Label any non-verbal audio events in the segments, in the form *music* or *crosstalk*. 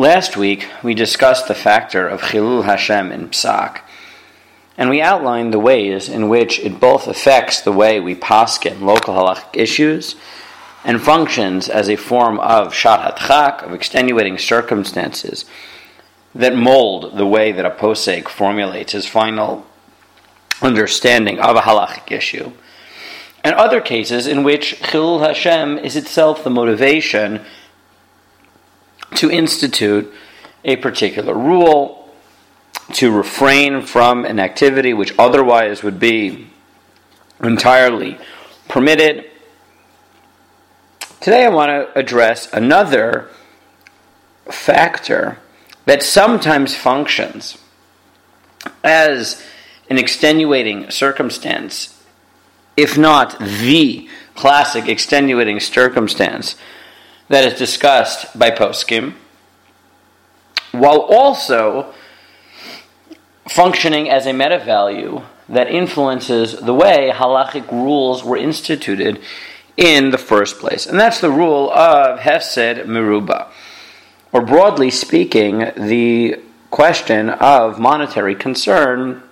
Last week, we discussed the factor of Chilul Hashem in Psak, and we outlined the ways in which it both affects the way we paskin local halachic issues and functions as a form of shat hatchak, of extenuating circumstances that mold the way that a posek formulates his final understanding of a halachic issue, and other cases in which Chilul Hashem is itself the motivation to institute a particular rule, to refrain from an activity which otherwise would be entirely permitted. Today I want to address another factor that sometimes functions as an extenuating circumstance, if not the classic extenuating circumstance that is discussed by poskim, while also functioning as a meta value that influences the way halachic rules were instituted in the first place. And that's the rule of Hefsed Meruba. Or broadly speaking, the question of monetary concern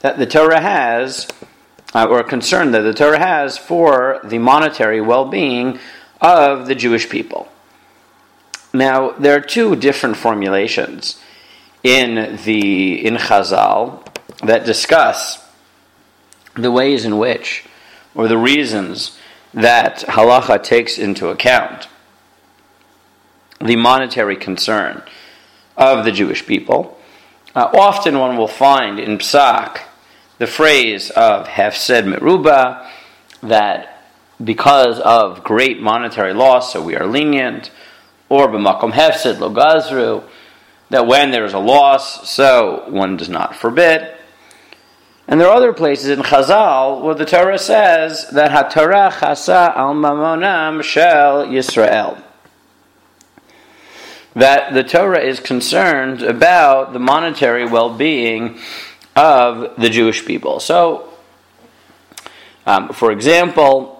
that the Torah has, uh, or concern that the Torah has for the monetary well being of the Jewish people. Now, there are two different formulations in the in Chazal that discuss the ways in which, or the reasons that halacha takes into account the monetary concern of the Jewish people. Uh, often one will find in Psak the phrase of Hefsed Meruba, that because of great monetary loss, so we are lenient, or b'makom hefsid lo gazru, that when there is a loss, so one does not forbid. And there are other places in Chazal where the Torah says that HaTorah chasa al mamonam shel Yisrael. That the Torah is concerned about the monetary well being of the Jewish people. So, um, for example,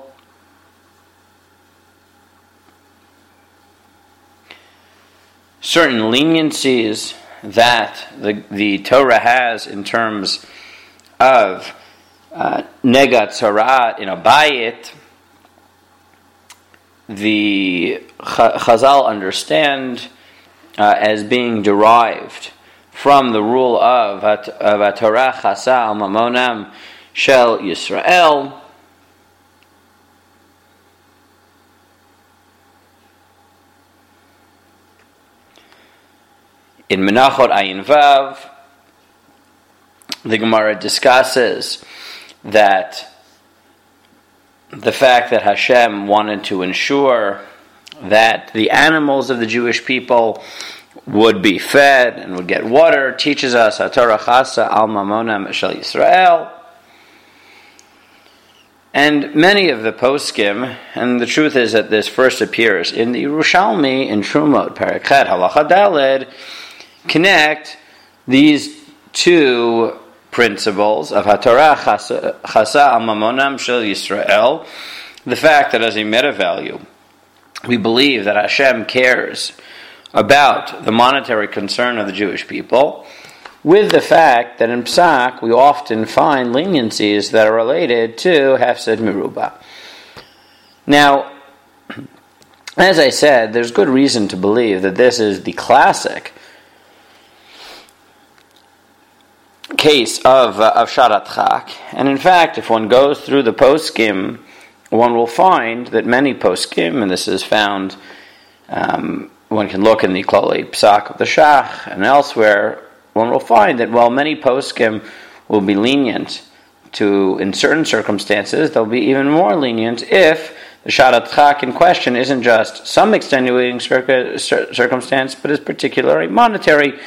certain leniencies that the, the Torah has in terms of uh, negat sarat in a bayit, the Chazal understand uh, as being derived from the rule of, Torah chasa al mamonam shel Yisrael, In Menachot Ayin Vav, the Gemara discusses that the fact that Hashem wanted to ensure that the animals of the Jewish people would be fed and would get water teaches us Torah Chasa al Mamona Meshel Yisrael. And many of the poskim, and the truth is that this first appears in the Yerushalmi in Trumot, Parakhet, Halacha Daled, connect these two principles of HaTorah Chasa al Mamonam Shel Yisrael, the fact that as a meta value, we believe that Hashem cares about the monetary concern of the Jewish people, with the fact that in Psak we often find leniencies that are related to Hefsed Meruba. Now, *clears throat* as I said, there's good reason to believe that this is the classic case of, uh, of Sharat Chak. And in fact, if one goes through the poskim, one will find that many poskim, and this is found, um, one can look in the Klali Psak of the Shach and elsewhere, one will find that while many poskim will be lenient to, in certain circumstances, they'll be even more lenient if the Sharat Chak in question isn't just some extenuating circumstance, but is particularly monetary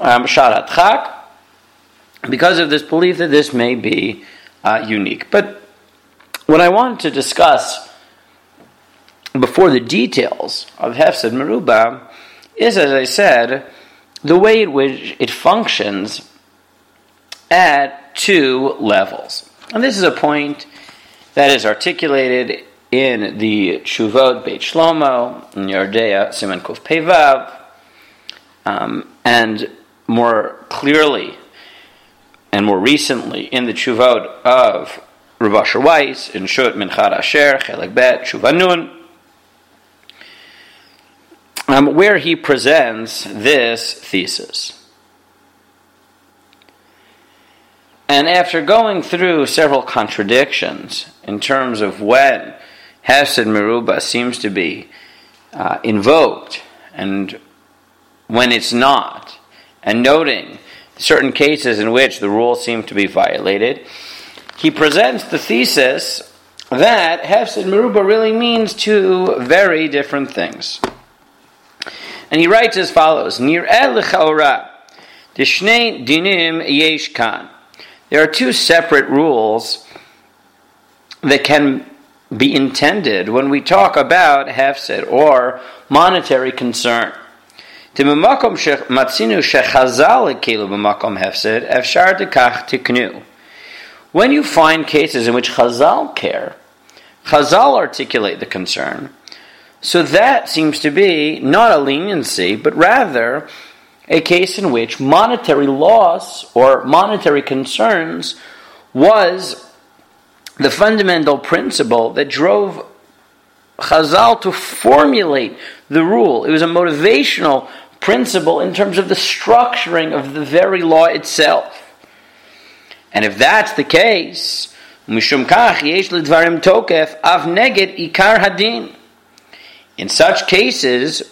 um, Sharat Chak because of this belief that this may be uh, unique. But what I want to discuss before the details of Hefsed Meruba is, as I said, the way in which it functions at two levels. And this is a point that is articulated in the Chuvot Beit Shlomo, Yoreh De'ah Siman Kuf Pevav, um, and more clearly and more recently in the Chuvot of Rav Asher Weiss in Shut Minchat Asher, Chelek Bet, Chuvanun, um, where he presents this thesis. And after going through several contradictions in terms of when Hefsed Meruba seems to be uh, invoked and when it's not, and noting certain cases in which the rules seem to be violated, he presents the thesis that Hefsed Meruba really means two very different things. And he writes as follows Nir el dinim yesh kan. There are two separate rules that can be intended when we talk about hefsed or monetary concern. When you find cases in which Chazal care, Chazal articulate the concern, so that seems to be not a leniency, but rather a case in which monetary loss or monetary concerns was the fundamental principle that drove Chazal to formulate the rule. It was a motivational principle in terms of the structuring of the very law itself. And if that's the case. In such cases,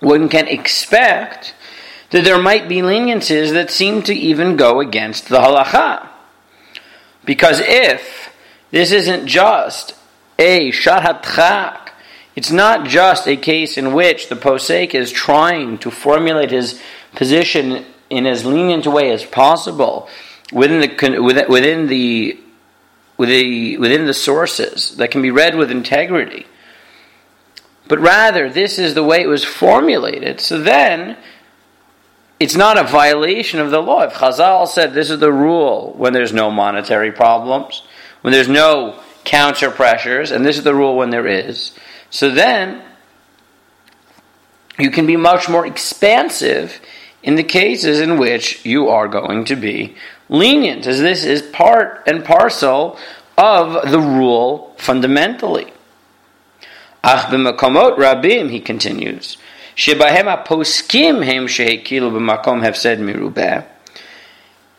one can expect that there might be leniencies that seem to even go against the halacha. Because if this isn't just a shahat it's not just a case in which the posek is trying to formulate his position in as lenient a way as possible within the within the within the sources that can be read with integrity. But rather, this is the way it was formulated. So then, it's not a violation of the law. If Chazal said this is the rule when there's no monetary problems, when there's no counter pressures, and this is the rule when there is, so then you can be much more expansive in the cases in which you are going to be lenient, as this is part and parcel of the rule fundamentally. Ach b'makomot rabim, he continues, shebahem aposkim hem shehekilu b'makom hefsed mirubeh,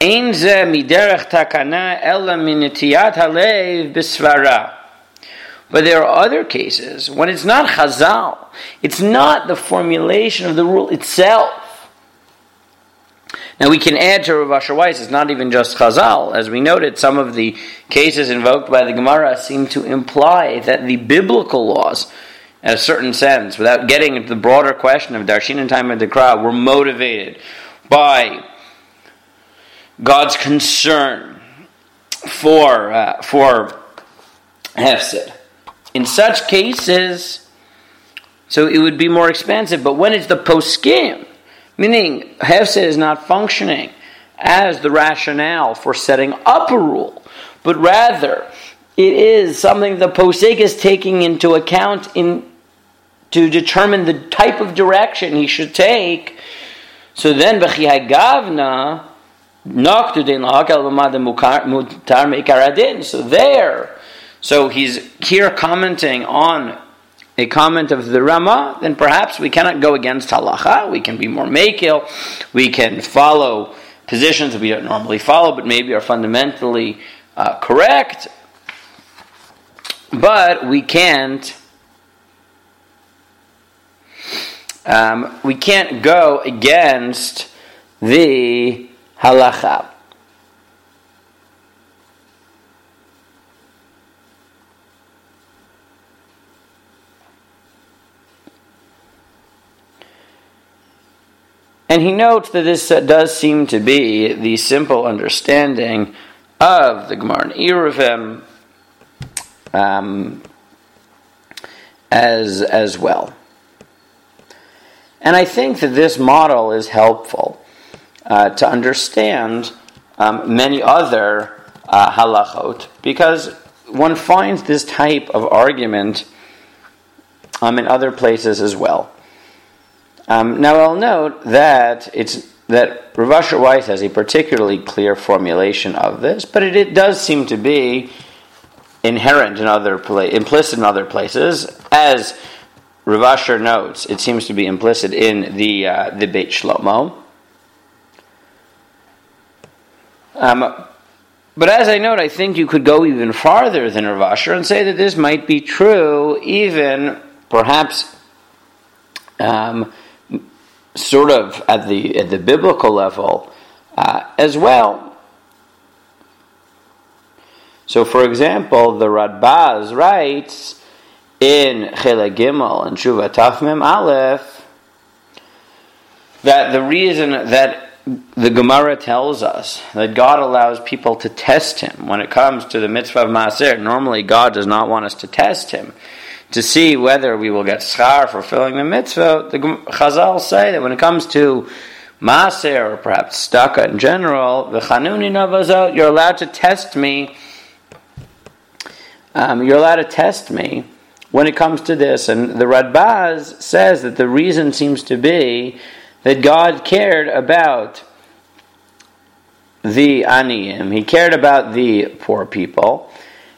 ein ze miderech takana ela minitiyat halev b'svara. But there are other cases when it's not chazal, it's not the formulation of the rule itself. Now we can add to Rav Asher Weiss, it's not even just Chazal. As we noted, some of the cases invoked by the Gemara seem to imply that the biblical laws, in a certain sense, without getting into the broader question of Darshinan Ta'ama Dikra, were motivated by God's concern for uh, for Hefsid. In such cases, so it would be more expensive. But when it's the poskim, Meaning, Hefsed is not functioning as the rationale for setting up a rule, but rather it is something the posek is taking into account in to determine the type of direction he should take. So then, gavna so there, so he's here commenting on a comment of the Rama, then perhaps we cannot go against halacha. We can be more makil. We can follow positions that we don't normally follow, but maybe are fundamentally uh, correct. But we can't. Um, we can't go against the halacha. And he notes that this uh, does seem to be the simple understanding of the Gemara Eruvin um, as, as well. And I think that this model is helpful uh, to understand um, many other uh, halachot because one finds this type of argument um, in other places as well. Um, now, I'll note that it's that Rav Asher Weiss has a particularly clear formulation of this, but it, it does seem to be inherent in other pla- implicit in other places, as Rav Asher notes. It seems to be implicit in the uh, the Beit Shlomo. Um, but as I note, I think you could go even farther than Rav Asher and say that this might be true, even perhaps um, sort of at the at the biblical level uh, as well. So, for example, the Radbaz writes in Chele Gimel and Shuva Tafmim Aleph that the reason that the Gemara tells us that God allows people to test Him when it comes to the mitzvah of Maaser. Normally, God does not want us to test Him to see whether we will get schar for fulfilling the mitzvah. The Chazal say that when it comes to Maaser or perhaps Tzedakah in general, the Chanuni Navazot, you're allowed to test me. Um, you're allowed to test me when it comes to this. And the Radbaz says that the reason seems to be that God cared about the aniyim. He cared about the poor people.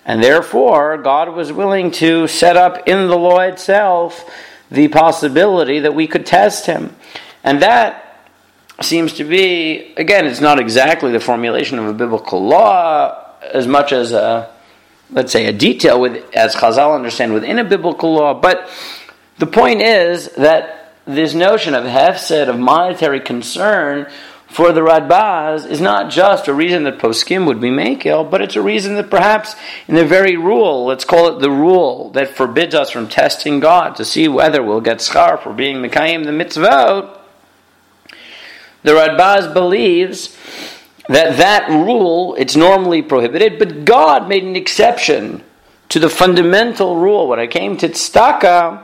And therefore, God was willing to set up in the law itself the possibility that we could test him. And that seems to be, again, it's not exactly the formulation of a biblical law as much as a, let's say, a detail with, as Chazal understand within a biblical law. But the point is that this notion of hefsed, of monetary concern for the Radbaz, is not just a reason that poskim would be makil, but it's a reason that perhaps in the very rule, let's call it the rule, that forbids us from testing God to see whether we'll get schar for being Mekayim the mitzvot, the Radbaz believes that that rule, it's normally prohibited, but God made an exception to the fundamental rule. When it came to tzedakah,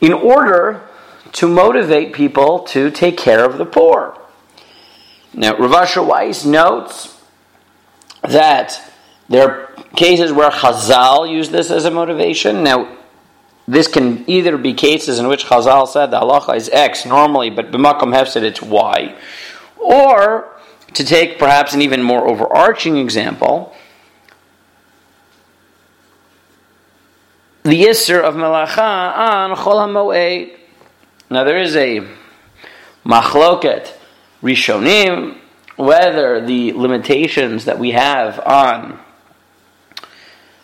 in order to motivate people to take care of the poor. Now, Rav Asher Weiss notes that there are cases where Chazal use this as a motivation. Now, this can either be cases in which Chazal said the halacha is X normally, but b'makom hefsed it's Y, or to take perhaps an even more overarching example, the Issur of Melacha on Chol HaMoed. Now there is a machloket Rishonim, whether the limitations that we have on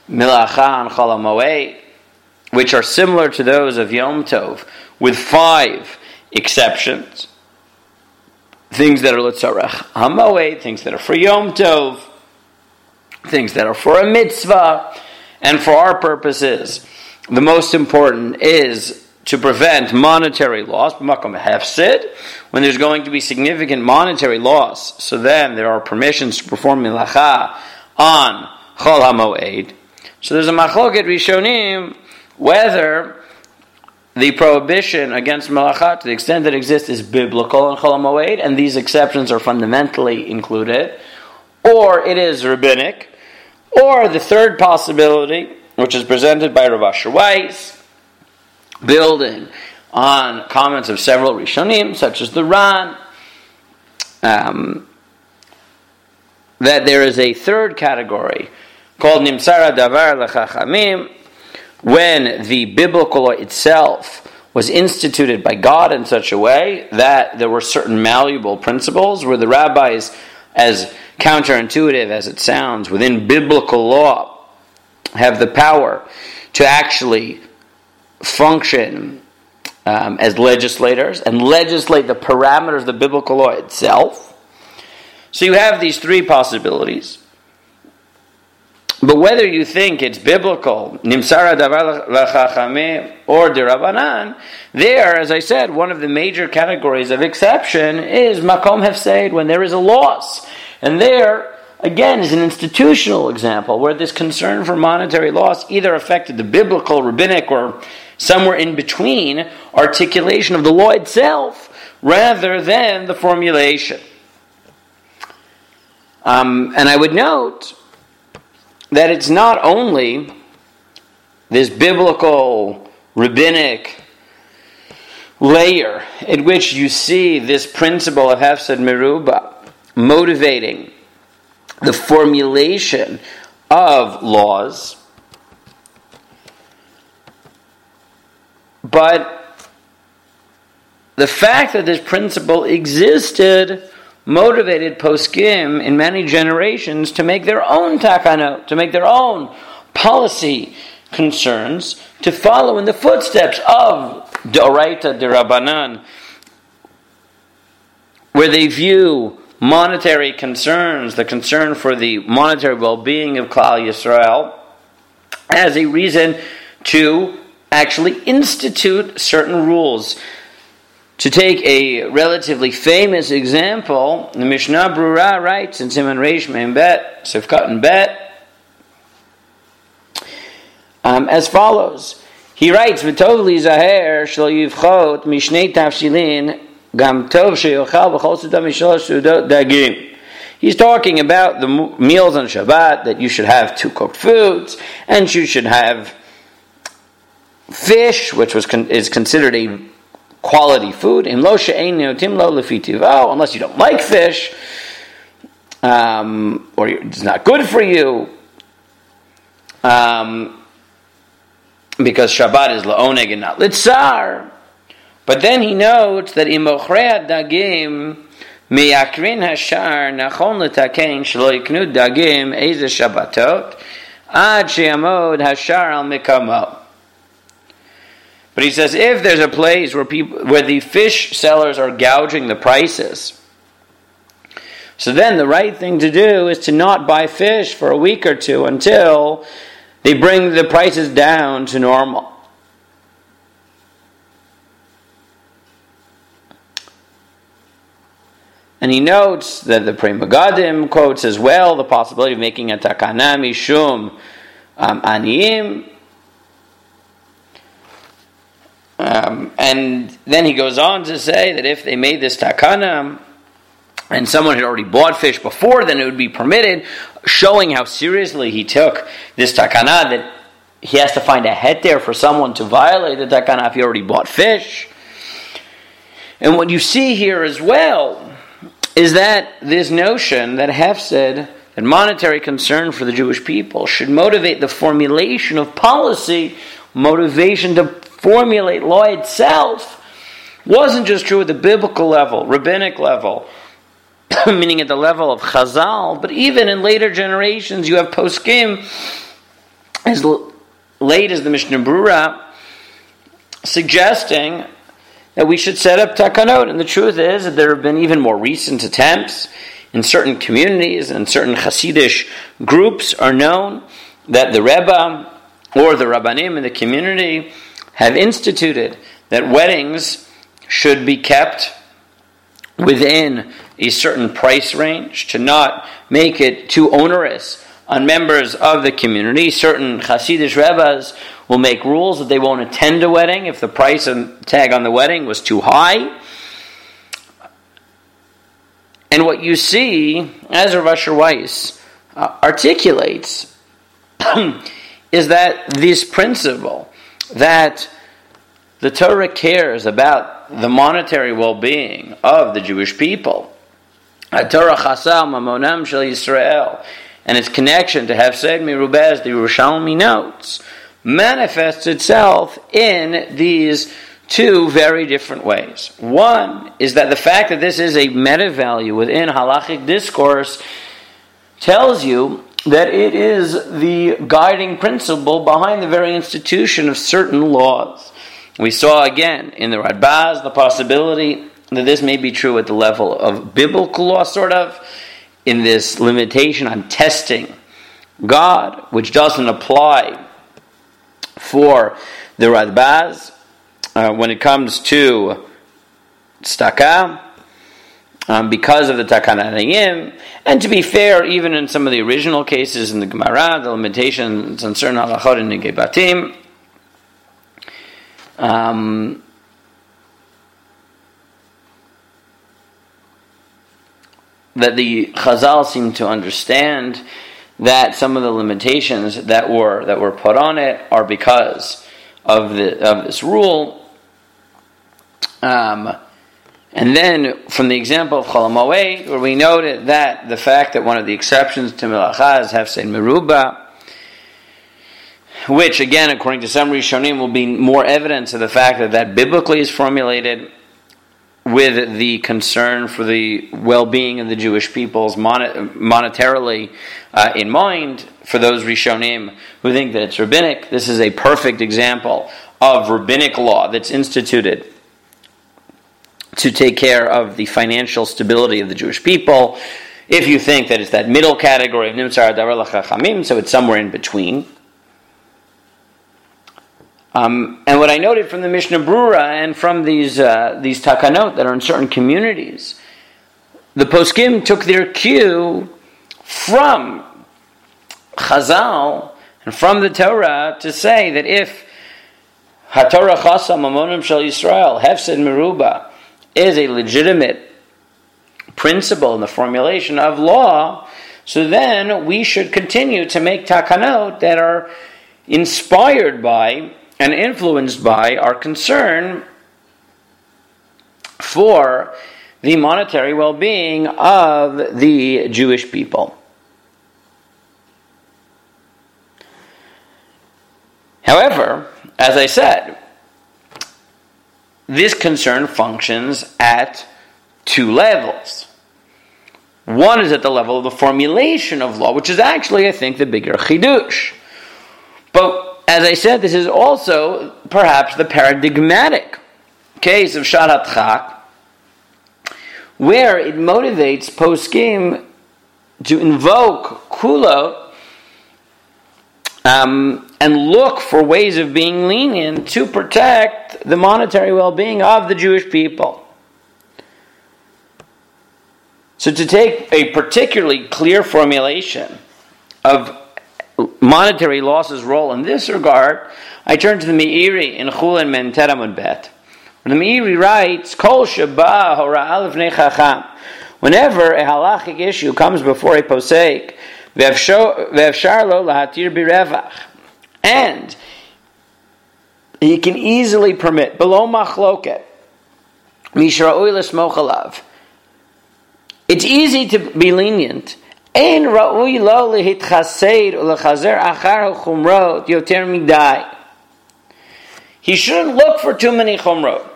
Melacha on Chol HaMoed, which are similar to those of Yom Tov, with five exceptions, things that are Litzarech HaMoed, things that are for Yom Tov, things that are for a mitzvah, and for our purposes, the most important is to prevent monetary loss, when there's going to be significant monetary loss. So then there are permissions to perform milacha on Chol HaMoed. So there's a machloket rishonim whether the prohibition against malacha, to the extent that exists, is biblical in Chol HaMoed, and these exceptions are fundamentally included, or it is rabbinic, or the third possibility which is presented by Rav Asher Weiss, building on comments of several Rishonim, such as the Ran, um, that there is a third category called Nimsara Davar Lechachamim, when the biblical law itself was instituted by God in such a way that there were certain malleable principles where the rabbis, as counterintuitive as it sounds, within biblical law, have the power to actually function um, as legislators and legislate the parameters of the biblical law itself. So you have these three possibilities. But whether you think it's biblical, nimsara davar lachachame, or derabanan, there, as I said, one of the major categories of exception is makom hefseid, when there is a loss. And there, again, is an institutional example where this concern for monetary loss either affected the biblical, rabbinic, or somewhere in between articulation of the law itself rather than the formulation. Um, and I would note that it's not only this biblical, rabbinic layer in which you see this principle of Hefsed Meruba motivating the formulation of laws, but the fact that this principle existed motivated poskim in many generations to make their own takanot, to make their own policy concerns, to follow in the footsteps of Doraita de Rabbanan, where they view monetary concerns, the concern for the monetary well being of Klal Yisrael, as a reason to actually institute certain rules. To take a relatively famous example, the Mishnah Brura writes in Siman Reish Bet, Sifkat and Bet, um, as follows. He writes, "V'tov li zaher shlo yivchot mishnei tavshilin gam tov sheyochal v'chol sudam sudot dagim." He's talking about the meals on Shabbat that you should have two cooked foods and you should have fish, which was con- is considered a quality food. Unless you don't like fish, um, or it's not good for you. Um, because Shabbat is laoneg and not litzar. But then he notes that imochrea dagim miyakrin hashar nachon letakein shlo yiknu dagim Shabbatot ad sheyamod hashar al mikamo. But he says if there's a place where people where the fish sellers are gouging the prices, so then the right thing to do is to not buy fish for a week or two until they bring the prices down to normal. And he notes that the Pri Megadim quotes as well the possibility of making a takana mishum um, aniyim, Um, and then he goes on to say that if they made this takana and someone had already bought fish before, then it would be permitted, showing how seriously he took this takana that he has to find a head there for someone to violate the takana if he already bought fish. And what you see here as well is that this notion that Hefsed and monetary concern for the Jewish people should motivate the formulation of policy, motivation to formulate law itself wasn't just true at the biblical level, rabbinic level, *coughs* meaning at the level of Chazal, but even in later generations, you have poskim as late as the Mishnah Brura suggesting that we should set up takanot. And the truth is that there have been even more recent attempts in certain communities and certain Hasidish groups are known that the Rebbe or the Rabbanim in the community have instituted that weddings should be kept within a certain price range, to not make it too onerous on members of the community. Certain Hasidic rabbis will make rules that they won't attend a wedding if the price and tag on the wedding was too high. And what you see, as Rav Weiss uh, articulates, *clears throat* is that this principle that the Torah cares about the monetary well being of the Jewish people. Torah chasal shel Yisrael and its connection to Hefsed Mirubez, the Yerushalmi notes, manifests itself in these two very different ways. One is that the fact that this is a meta value within halachic discourse tells you that it is the guiding principle behind the very institution of certain laws. We saw again in the Radbaz the possibility that this may be true at the level of biblical law, sort of, in this limitation on testing God, which doesn't apply for the Radbaz uh, when it comes to tzedakah, um, because of the Takananayim. And to be fair, even in some of the original cases in the Gemara, the limitations on certain halachot in Negebatim, um, that the Chazal seem to understand that some of the limitations that were that were put on it are because of the of this rule. Um, and then from the example of Chol HaMoed, where we noted that the fact that one of the exceptions to Milacha is Hefsed Meruba, which again, according to some Rishonim, will be more evidence of the fact that that biblically is formulated with the concern for the well-being of the Jewish peoples monetarily uh, in mind. For those Rishonim who think that it's rabbinic, this is a perfect example of rabbinic law that's instituted to take care of the financial stability of the Jewish people. If you think that it's that middle category of Nimtzar Davar Chachamim, so it's somewhere in between. Um, and what I noted from the Mishnah Brura and from these uh, these takanot that are in certain communities, the poskim took their cue from Chazal and from the Torah to say that if HaTorah Chasa Mamonim Shal Yisrael Hefsed Meruba is a legitimate principle in the formulation of law, so then we should continue to make takanot that are inspired by and influenced by our concern for the monetary well being of the Jewish people. However, as I said, this concern functions at two levels. One is at the level of the formulation of law, which is actually, I think, the bigger chidush. But as I said, this is also perhaps the paradigmatic case of Sharat Chak, where it motivates poskim to invoke kula um, and look for ways of being lenient to protect the monetary well being of the Jewish people. So, to take a particularly clear formulation of monetary losses role in this regard, I turn to the Meiri in Chulin Mem Bet. The Meiri writes, Kol Shaba Hora Chacham. Whenever a halachic issue comes before a posek, Vevshar lo lahatir birevach. And he can easily permit below machloket mishra It's easy to be lenient. Ein ra'ui lo lehitchaseir ulechazer achar chumrot yoter midai. He shouldn't look for too many chumrot.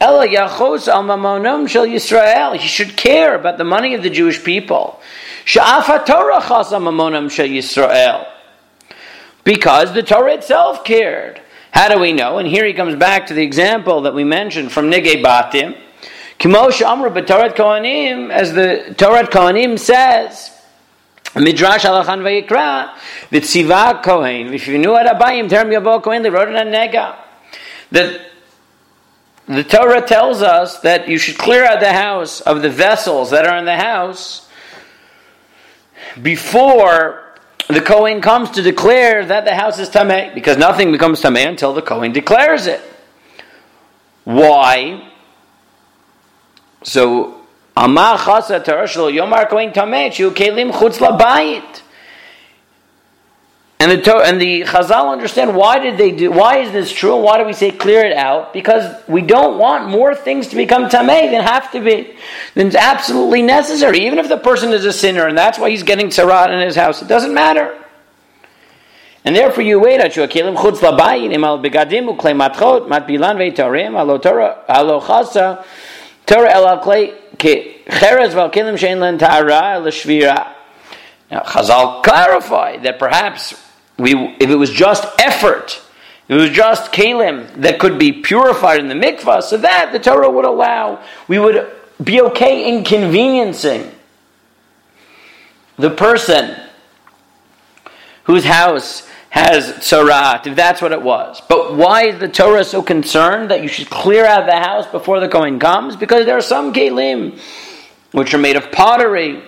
Ela yachos al mamonom shel Yisrael. He should care about the money of the Jewish people. Sha'af Torah chas al mamonom shel Yisrael because the Torah itself cared. How do we know? And here he comes back to the example that we mentioned from Nige Batim. Kimosh Amr B'Torah Kohanim, as the Torah Kohanim says, Midrash Alachan Vayikra, the Tziva Kohen, if you knew at Abayim, Terem Yavo Kohen, they wrote it on Nega. That the Torah tells us that you should clear out the house of the vessels that are in the house before the Kohen comes to declare that the house is Tameh, because nothing becomes Tameh until the Kohen declares it. Why? So, Amar Chasa Yomar Kohen Tameh, Kelim Chutz Labayit. And the and the Chazal understand why did they do? Why is this true? And why do we say clear it out? Because we don't want more things to become tamei than have to be. Than it's absolutely necessary, even if the person is a sinner, and that's why he's getting tzarat in his house. It doesn't matter. And therefore, you wait at kelim chutz labayim im al begadim uklei matchot matbilan ve'torim alo Torah alo chasa Torah el klei cheres val shein len ta'ara el. Now, Chazal clarified that perhaps we, if it was just effort, it was just kalim that could be purified in the mikvah, so that the Torah would allow, we would be okay inconveniencing the person whose house has tzarat, if that's what it was. But why is the Torah so concerned that you should clear out the house before the Kohen comes? Because there are some kalim which are made of pottery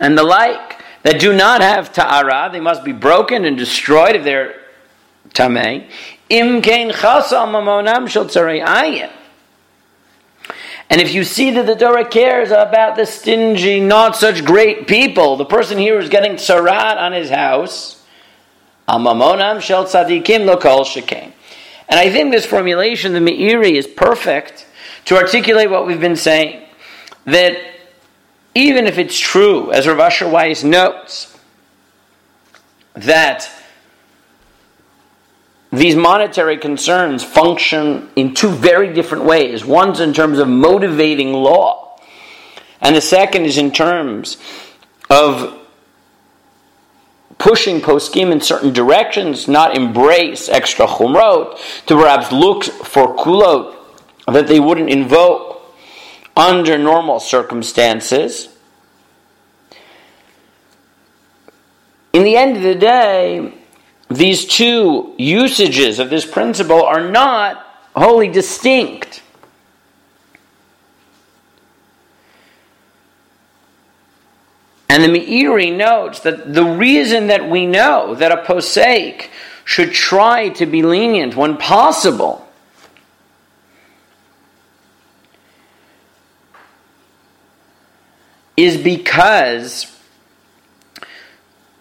and the like that do not have ta'ara, they must be broken and destroyed if they're tameh. Im kain chasal mamonam shel. And if you see that the Torah cares about the stingy, not such great people, the person here who's getting tsarat on his house, amamonam shel tzadikim lokal shekain. And I think this formulation, the Meiri, is perfect to articulate what we've been saying. That even if it's true, as Rav Asher Weiss notes, that these monetary concerns function in two very different ways. One's in terms of motivating law, and the second is in terms of pushing poskim in certain directions, not embrace extra chumrot, to perhaps look for kulot that they wouldn't invoke under normal circumstances. In the end of the day, these two usages of this principle are not wholly distinct. And the Meiri notes that the reason that we know that a posek should try to be lenient when possible is because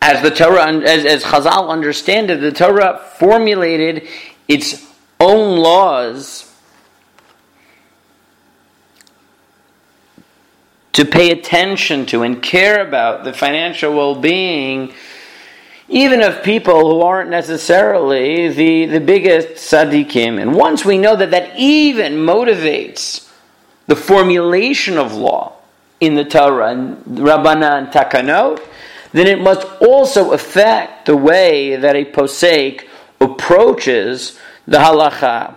as the Torah, as, as Chazal understand it, the Torah formulated its own laws to pay attention to and care about the financial well-being even of people who aren't necessarily the, the biggest tzaddikim. And once we know that that even motivates the formulation of law in the Torah and Rabbana and Takanot, then it must also affect the way that a posek approaches the halacha.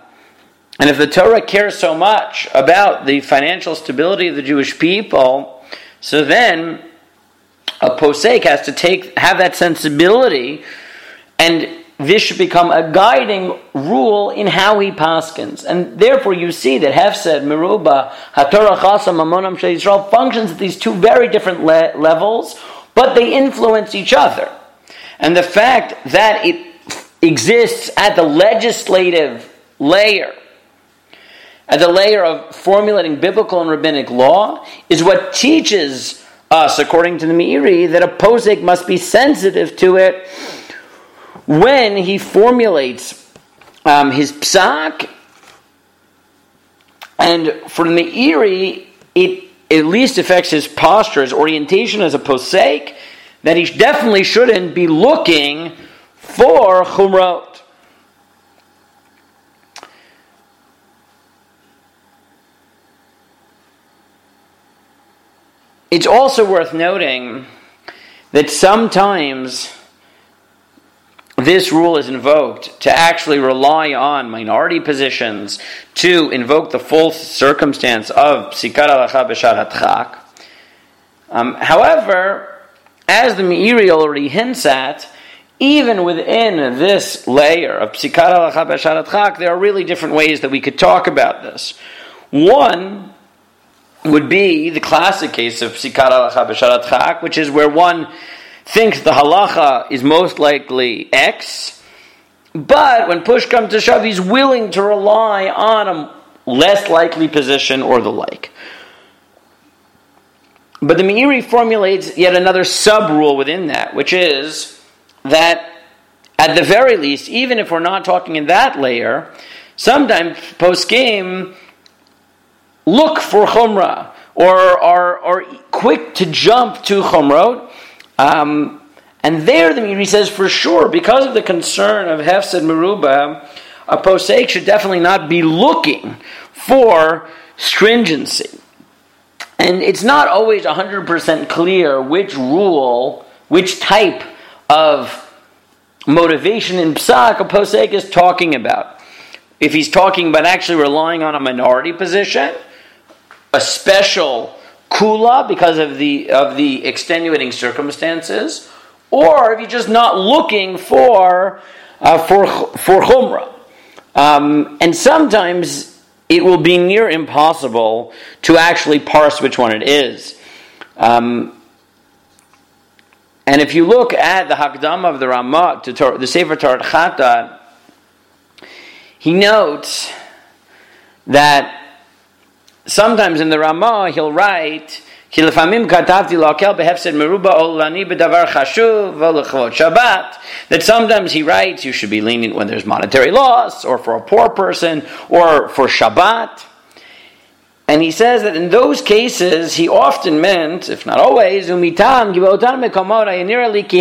And if the Torah cares so much about the financial stability of the Jewish people, so then a posek has to take have that sensibility, and this should become a guiding rule in how he paskins. And therefore, you see that Hefsed, Meruba, Hatorah Chasam, Mamonam Yisrael functions at these two very different le- levels but they influence each other. And the fact that it exists at the legislative layer, at the layer of formulating biblical and rabbinic law, is what teaches us, according to the Meiri, that a posek must be sensitive to it when he formulates um, his psak. And from the Meiri, it at least affects his posture, his orientation as a posek, that he definitely shouldn't be looking for chumrot. It's also worth noting that sometimes this rule is invoked to actually rely on minority positions to invoke the full circumstance of psikat alacha b'shat um, However, as the Meiri already hints at, even within this layer of psikat alacha b'shat there are really different ways that we could talk about this. One would be the classic case of psikat alacha b'shat which is where one thinks the halacha is most likely X, but when push comes to shove, he's willing to rely on a less likely position or the like. But the Meiri formulates yet another sub rule within that, which is that at the very least, even if we're not talking in that layer, sometimes poskim look for chumrah or are, are quick to jump to chumrot um, and there the Meiri says for sure, because of the concern of Hefsed Meruba, a posek should definitely not be looking for stringency. And it's not always 100% clear which rule, which type of motivation in psak a posek is talking about. If he's talking about actually relying on a minority position, a special kula because of the of the extenuating circumstances, or if you're just not looking for uh, for for chumrah. Um, and sometimes it will be near impossible to actually parse which one it is. Um, and if you look at the Hakdama of the Ramah to the Sefer Torat Chatat, he notes that sometimes in the Ramah he'll write. That sometimes he writes you should be lenient when there's monetary loss, or for a poor person, or for Shabbat. And he says that in those cases, he often meant, if not always, umitam He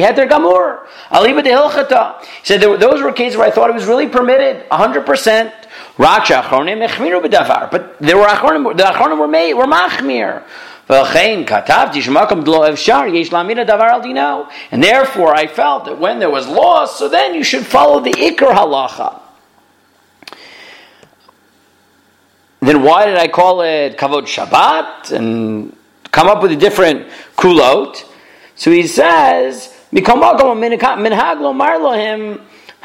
said those were cases where I thought it was really permitted, 100%. But there were achronim, the achronim were made, were machmir. And therefore, I felt that when there was loss, so then you should follow the ikar halacha. then why did I call it Kavod Shabbat and come up with a different kulot? So he says,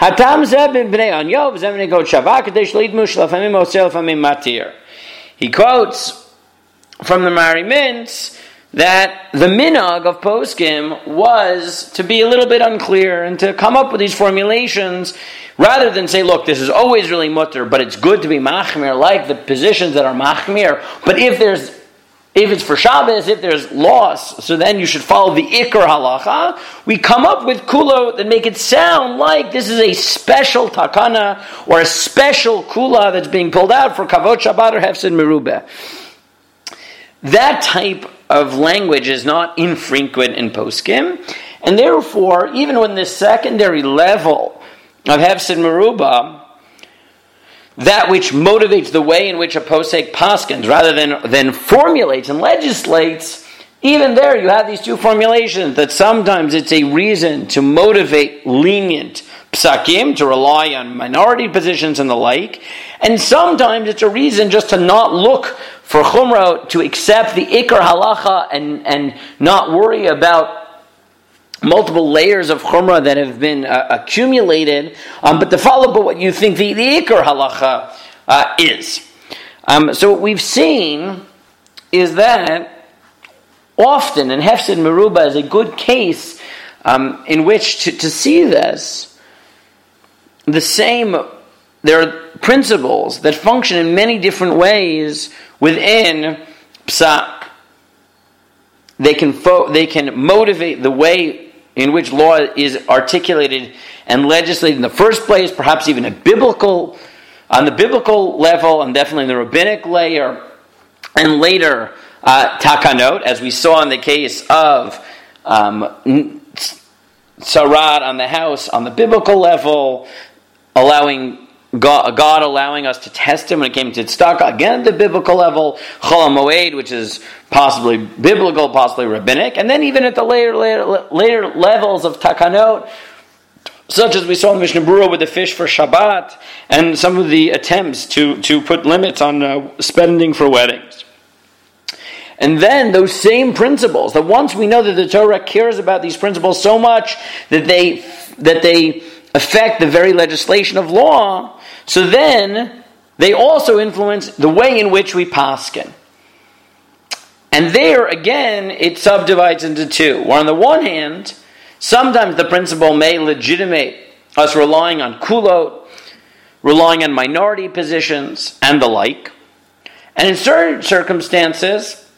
Hatam. He quotes from the Mahari Mintz that the minhag of poskim was to be a little bit unclear and to come up with these formulations rather than say, look, this is always really mutter, but it's good to be machmir, like the positions that are machmir. But if there's if it's for Shabbos, if there's loss, so then you should follow the ikar halacha. We come up with kula that make it sound like this is a special takana or a special kula that's being pulled out for kavod Shabbat or hefsed meruba. That type of language is not infrequent in poskim, and therefore, even when the secondary level of Hefsed Meruba, that which motivates the way in which a posek paskins, rather than, than formulates and legislates, even there you have these two formulations that sometimes it's a reason to motivate lenient psakim, to rely on minority positions and the like, and sometimes it's a reason just to not look for chumrah, to accept the ikar halacha and, and not worry about multiple layers of chumrah that have been uh, accumulated, um, but to follow but what you think the, the ikar halacha uh, is. Um, so what we've seen is that often, and Hefsed Meruba is a good case um, in which to, to see this, the same, there are principles that function in many different ways within psak. They can, fo- they can motivate the way in which law is articulated and legislated in the first place, perhaps even a biblical, on the biblical level, and definitely in the rabbinic layer, and later uh, takanot, as we saw in the case of um, tzara'at on the house on the biblical level, allowing God, God, allowing us to test him when it came to tzedakah, again at the biblical level, chol moed, which is possibly biblical, possibly rabbinic, and then even at the later, later, later levels of takanot, such as we saw in Mishnah Berurah with the fish for Shabbat, and some of the attempts to, to put limits on uh, spending for weddings. And then those same principles, that once we know that the Torah cares about these principles so much that they that they affect the very legislation of law, so then they also influence the way in which we paskin. And there, again, it subdivides into two. On the one hand, sometimes the principle may legitimate us relying on kulot, relying on minority positions, and the like. And in certain circumstances,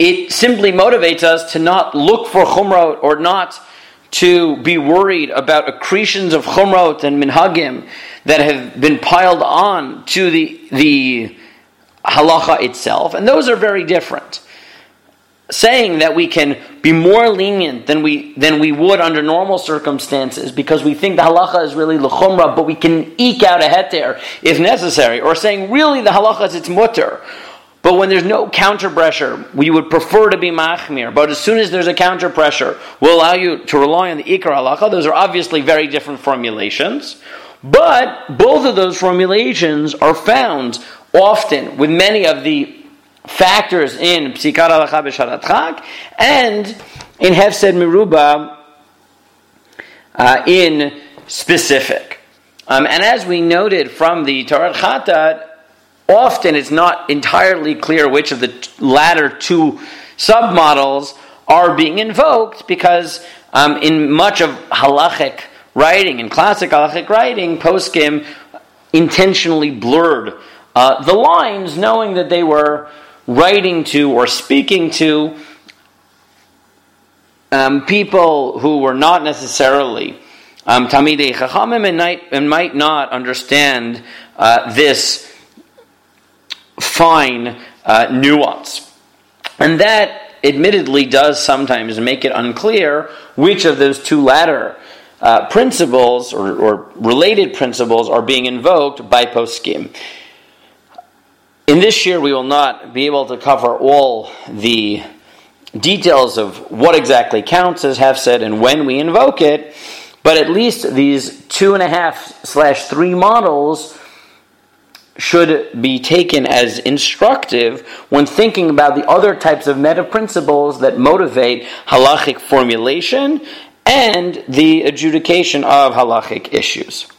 it simply motivates us to not look for chumrot or not to be worried about accretions of chumrot and minhagim that have been piled on to the, the halacha itself, and those are very different. Saying that we can be more lenient than we than we would under normal circumstances because we think the halacha is really lechumra, but we can eke out a heter if necessary, or saying really the halacha is its mutter, but when there's no counter pressure, we would prefer to be machmir. But as soon as there's a counter pressure, we'll allow you to rely on the ikar halacha. Those are obviously very different formulations. But both of those formulations are found often with many of the factors in psikar halacha b'sha'at hadchak and in hefsed meruba uh, in specific. Um, and as we noted from the Torat Chatat, often it's not entirely clear which of the latter two submodels are being invoked because um, in much of halachic writing, in classic halachic writing, poskim intentionally blurred uh, the lines, knowing that they were writing to or speaking to um, people who were not necessarily um, Talmidei Chachamim and, might, and might not understand uh, this fine uh, nuance. And that admittedly does sometimes make it unclear which of those two latter uh, principles or, or, related principles are being invoked by poskim. In this year, we will not be able to cover all the details of what exactly counts as hefsed and when we invoke it, but at least these two and a half slash three models should be taken as instructive when thinking about the other types of meta principles that motivate halachic formulation and the adjudication of halachic issues.